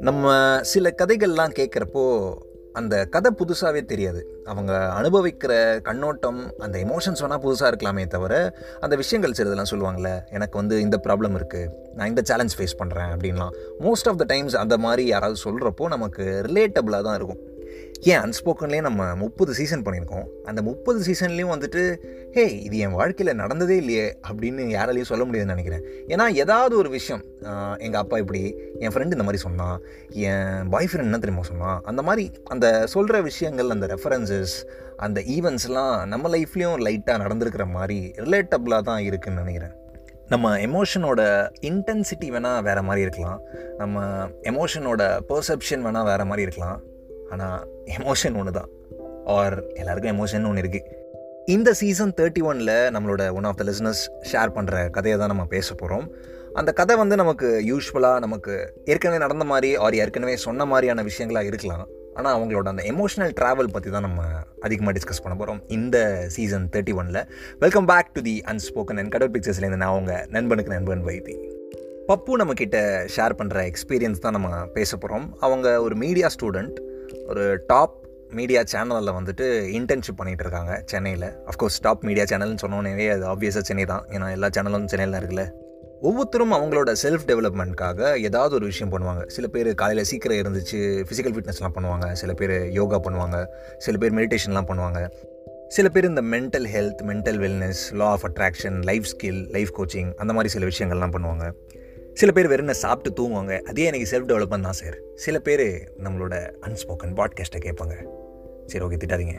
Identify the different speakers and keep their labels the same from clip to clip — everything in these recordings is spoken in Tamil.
Speaker 1: நம்ம சில கதைகள்லாம் கேட்குறப்போ அந்த கதை புதுசாகவே தெரியாது. அவங்க அனுபவிக்கிற கண்ணோட்டம் அந்த எமோஷன்ஸ் வேணால் புதுசாக இருக்கலாமே தவிர அந்த விஷயங்கள் சிலதெல்லாம் சொல்லுவாங்கள்ல எனக்கு வந்து இந்த ப்ராப்ளம் இருக்குது நான் இந்த சேலஞ்ச் ஃபேஸ் பண்ணுறேன் அப்படின்லாம். மோஸ்ட் ஆஃப் த டைம்ஸ் அந்த மாதிரி யாராவது சொல்கிறப்போ நமக்கு ரிலேட்டபிளாக தான் இருக்கும். ஏன் அன்ஸ்போக்கன்லேயே நம்ம முப்பது சீசன் பண்ணியிருக்கோம்? அந்த முப்பது சீசன்லேயும் வந்துட்டு ஹே இது என் வாழ்க்கையில் நடந்ததே இல்லையே அப்படின்னு யாராலையும் சொல்ல முடியாதுன்னு நினைக்கிறேன். ஏன்னா ஏதாவது ஒரு விஷயம் எங்கள் அப்பா இப்படி என் ஃப்ரெண்டு இந்த மாதிரி சொன்னான் என் பாய் ஃப்ரெண்ட் என்ன தெரியுமா சொன்னான்? அந்த மாதிரி அந்த சொல்கிற விஷயங்கள் அந்த ரெஃபரன்சஸ் அந்த ஈவெண்ட்ஸ்லாம் நம்ம லைஃப்லேயும் லைட்டாக நடந்திருக்கிற மாதிரி ரிலேட்டபிளாக தான் இருக்குதுன்னு நினைக்கிறேன். நம்ம எமோஷனோட இன்டென்சிட்டி வேணால் வேறு மாதிரி இருக்கலாம். நம்ம எமோஷனோட பர்செப்ஷன் வேணால் வேறு மாதிரி இருக்கலாம். ஆனால் எமோஷன் ஒன்று தான் ஆர் எல்லாருக்கும் எமோஷன் ஒன்று இருக்குது இந்த சீசன் தேர்ட்டி ஒனில் நம்மளோட one of the listeners share பண்ணுற கதையை தான் நம்ம பேச போகிறோம் அந்த கதை வந்து நமக்கு யூஸ்வலாக நமக்கு ஏற்கனவே நடந்த மாதிரி ஆர் ஏற்கனவே சொன்ன மாதிரியான விஷயங்களாக இருக்கலாம். ஆனால் அவங்களோட அந்த எமோஷனல் ட்ராவல் பற்றி தான் நம்ம அதிகமாக டிஸ்கஸ் பண்ண போகிறோம் இந்த சீசன் தேர்ட்டி ஒனில் welcome back to the unspoken and கடவுள் பிக்சர்ஸ்லேருந்து நான் அவங்க நண்பனுக்கு நண்பன் வைத்தி. பப்பு நம்மக்கிட்ட ஷேர் பண்ணுற எக்ஸ்பீரியன்ஸ் தான் நம்ம பேச போகிறோம் அவங்க ஒரு மீடியா ஸ்டூடெண்ட் ஒரு டாப் மீடியா சேனலில் வந்துட்டு இன்டர்ன்ஷிப் பண்ணிகிட்டு இருக்காங்க சென்னையில் அஃப்கோர்ஸ் டாப் மீடியா சேனல்னு சொன்னோன்னே அது ஆப்வியஸாக சென்னை தான். ஏன்னா எல்லா சேனலும் சென்னையில் இருக்குல்ல. ஒவ்வொருத்தரும் அவங்களோட செல்ஃப் டெவலப்மெண்ட்காக ஏதாவது ஒரு விஷயம் பண்ணுவாங்க. சில பேர் காலையில் சீக்கிரம் இருந்துச்சு ஃபிசிக்கல் ஃபிட்னஸ்லாம் பண்ணுவாங்க. சில பேர் யோகா பண்ணுவாங்க. சில பேர் மெடிடேஷன்லாம் பண்ணுவாங்க. சில பேர் இந்த mental health mental wellness law of attraction life skill life coaching அந்த மாதிரி சில விஷயங்கள்லாம் பண்ணுவாங்க. சில பேர் வெறும் சாப்பிட்டு தூங்குவாங்க. அதே எனக்கு செல்ஃப் டெவலப்மெண்ட் தான் சார் சில பேர் நம்மளோட அன்ஸ்போக்கன் பாட்காஸ்ட்டை கேட்பாங்க. சரி ஓகே திட்டாதீங்க.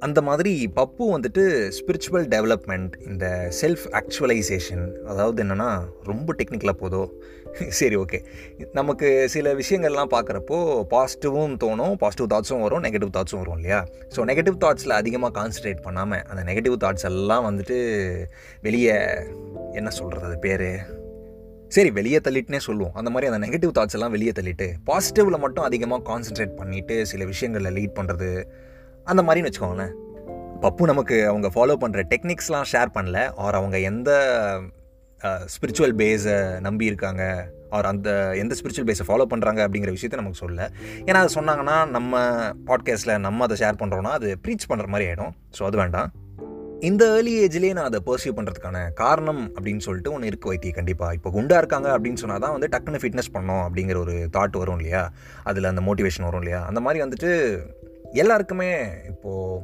Speaker 1: அந்த மாதிரி பப்பு வந்துட்டு ஸ்பிரிச்சுவல் டெவலப்மெண்ட் இந்த செல்ஃப் ஆக்சுவலைசேஷன் அதாவது என்னென்னா ரொம்ப டெக்னிக்கலாக போதோ? சரி ஓகே நமக்கு சில விஷயங்கள்லாம் பார்க்குறப்போ பாசிட்டிவும் தோணும் பாசிட்டிவ் தாட்ஸும் வரும் நெகட்டிவ் தாட்ஸும் வரும் இல்லையா? ஸோ நெகட்டிவ் தாட்ஸில் அதிகமாக கான்சன்ட்ரேட் பண்ணாமல் அந்த நெகட்டிவ் தாட்ஸ் எல்லாம் வந்துட்டு வெளியே என்ன சொல்கிறது அது பேர்? சரி வெளியே தள்ளிட்டுனே சொல்லுவோம். அந்த மாதிரி அந்த நெகட்டிவ் தாட்ஸ் எல்லாம் வெளியே தள்ளிட்டு பாசிட்டிவில் மட்டும் அதிகமாக கான்சென்ட்ரேட் பண்ணிவிட்டு சில விஷயங்களில் லீட் பண்ணுறது அந்த மாதிரின்னு வச்சுக்கோங்களேன். பப்பு நமக்கு அவங்க ஃபாலோ பண்ணுற டெக்னிக்ஸ்லாம் ஷேர் பண்ணல. ஆர் அவங்க எந்த ஸ்பிரிச்சுவல் பேஸை நம்பி இருக்காங்க. ஆர் அந்த எந்த ஸ்பிரிச்சுவல் பேஸை ஃபாலோ பண்ணுறாங்க அப்படிங்கிற விஷயத்த நமக்கு சொல்ல ஏன்னா அதை சொன்னாங்கன்னா நம்ம பாட்காஸ்ட்டில் நம்ம அதை ஷேர் பண்ணுறோன்னா அது ப்ரீச் பண்ணுற மாதிரி ஆகிடும் ஸோ அது வேண்டாம். இந்த ஏர்லி ஏஜ்லேயே நான் அதை பர்சியூ பண்ணுறதுக்கான காரணம் அப்படின்னு சொல்லிட்டு ஒன்று இருக்கு வைத்திய கண்டிப்பாக இப்போ குண்டாக இருக்காங்க அப்படின்னு சொன்னால் தான் வந்து டக்குன்னு ஃபிட்னஸ் பண்ணோம் அப்படிங்கிற ஒரு தாட் வரும் இல்லையா? அதில் அந்த மோட்டிவேஷன் வரும் இல்லையா? அந்த மாதிரி வந்துட்டு எல்லாருக்குமே இப்போது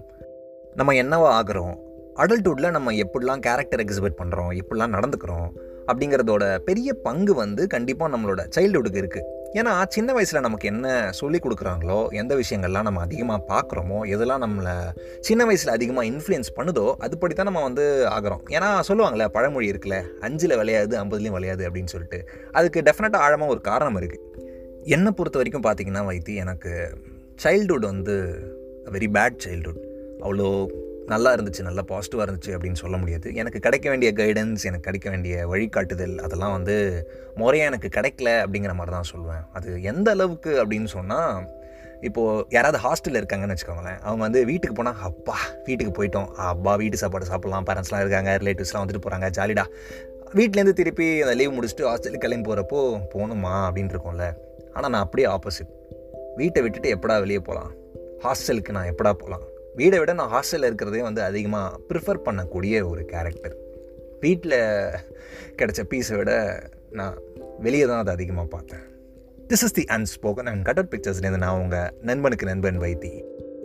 Speaker 1: நம்ம என்னவா ஆகிறோம்? அடல்ட்ஹுட்டில் நம்ம எப்படிலாம் கேரக்டர் எக்ஸிபிட் பண்ணுறோம் எப்படிலாம் நடந்துக்கிறோம்? அப்படிங்கிறதோட பெரிய பங்கு வந்து கண்டிப்பாக நம்மளோட சைல்டுஹுட்டுக்கு இருக்குது ஏன்னா சின்ன வயசில் நமக்கு என்ன சொல்லி கொடுக்குறாங்களோ எந்த விஷயங்கள்லாம் நம்ம அதிகமாக பார்க்குறோமோ எதெல்லாம் நம்மளை சின்ன வயசில் அதிகமாக இன்ஃப்ளூயன்ஸ் பண்ணுதோ அதுபடி தான் நம்ம வந்து ஆகிறோம். ஏன்னா சொல்லுவாங்களே பழமொழி இருக்குல்ல அஞ்சில் விளையாது ஐம்பதுலேயும் விளையாது அப்படின்னு சொல்லிட்டு. அதுக்கு டெஃபினட்டாக ஆழமாக ஒரு காரணம் இருக்குது என்னை பொறுத்த வரைக்கும் பார்த்தீங்கன்னா வைத்தி எனக்கு சைல்டுஹுட் வந்து வெரி பேட் சைல்டுஹுட் அவ்வளோ நல்லா இருந்துச்சு நல்லா பாசிட்டிவாக இருந்துச்சு அப்படின்னு சொல்ல முடியாது. எனக்கு கிடைக்க வேண்டிய கைடன்ஸ் எனக்கு கிடைக்க வேண்டிய வழிகாட்டுதல் அதெல்லாம் வந்து முறையாக எனக்கு கிடைக்கல அப்படிங்கிற மாதிரி தான் சொல்லுவேன். அது எந்த அளவுக்கு அப்படின்னு சொன்னால் இப்போது யாராவது ஹாஸ்டலில் இருக்காங்கன்னு வச்சுக்கோங்களேன். அவங்க வந்து வீட்டுக்கு போனால் அப்பா வீட்டுக்கு போயிட்டோம். அப்பா வீட்டு சாப்பாடு சாப்பிட்லாம். பேரண்ட்ஸ்லாம் இருக்காங்க ரிலேட்டிவ்ஸ்லாம் வந்துட்டு போகிறாங்க ஜாலிடா வீட்லேருந்து திருப்பி அந்த லீவ் முடிச்சுட்டு ஹாஸ்டலுக்கு கிளம்பி போகிறப்போ போகணுமா அப்படின்னு இருக்கும்ல. ஆனால் நான் அப்படியே ஆப்போசிட் வீட்டை விட்டுட்டு எப்படா வெளியே போகலாம் ஹாஸ்டலுக்கு நான் எப்படா போகலாம் வீடை விட நான் ஹாஸ்டலில் இருக்கிறதே வந்து அதிகமாக ப்ரிஃபர் பண்ணக்கூடிய ஒரு கேரக்டர் வீட்டில் கிடைச்ச பீஸை விட நான் வெளியே தான் அதை அதிகமாக பார்த்தேன். This is the unspoken and cutter பிக்சர்ஸ்லேருந்து நான் உங்கள் நண்பனுக்கு நண்பன் வைத்தி.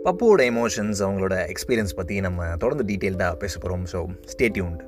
Speaker 1: பப்புவோட எமோஷன்ஸ் அவங்களோட எக்ஸ்பீரியன்ஸ் பற்றி நம்ம தொடர்ந்து டீட்டெயில்டாக பேச போகிறோம் ஸோ ஸ்டேட்யூண்ட்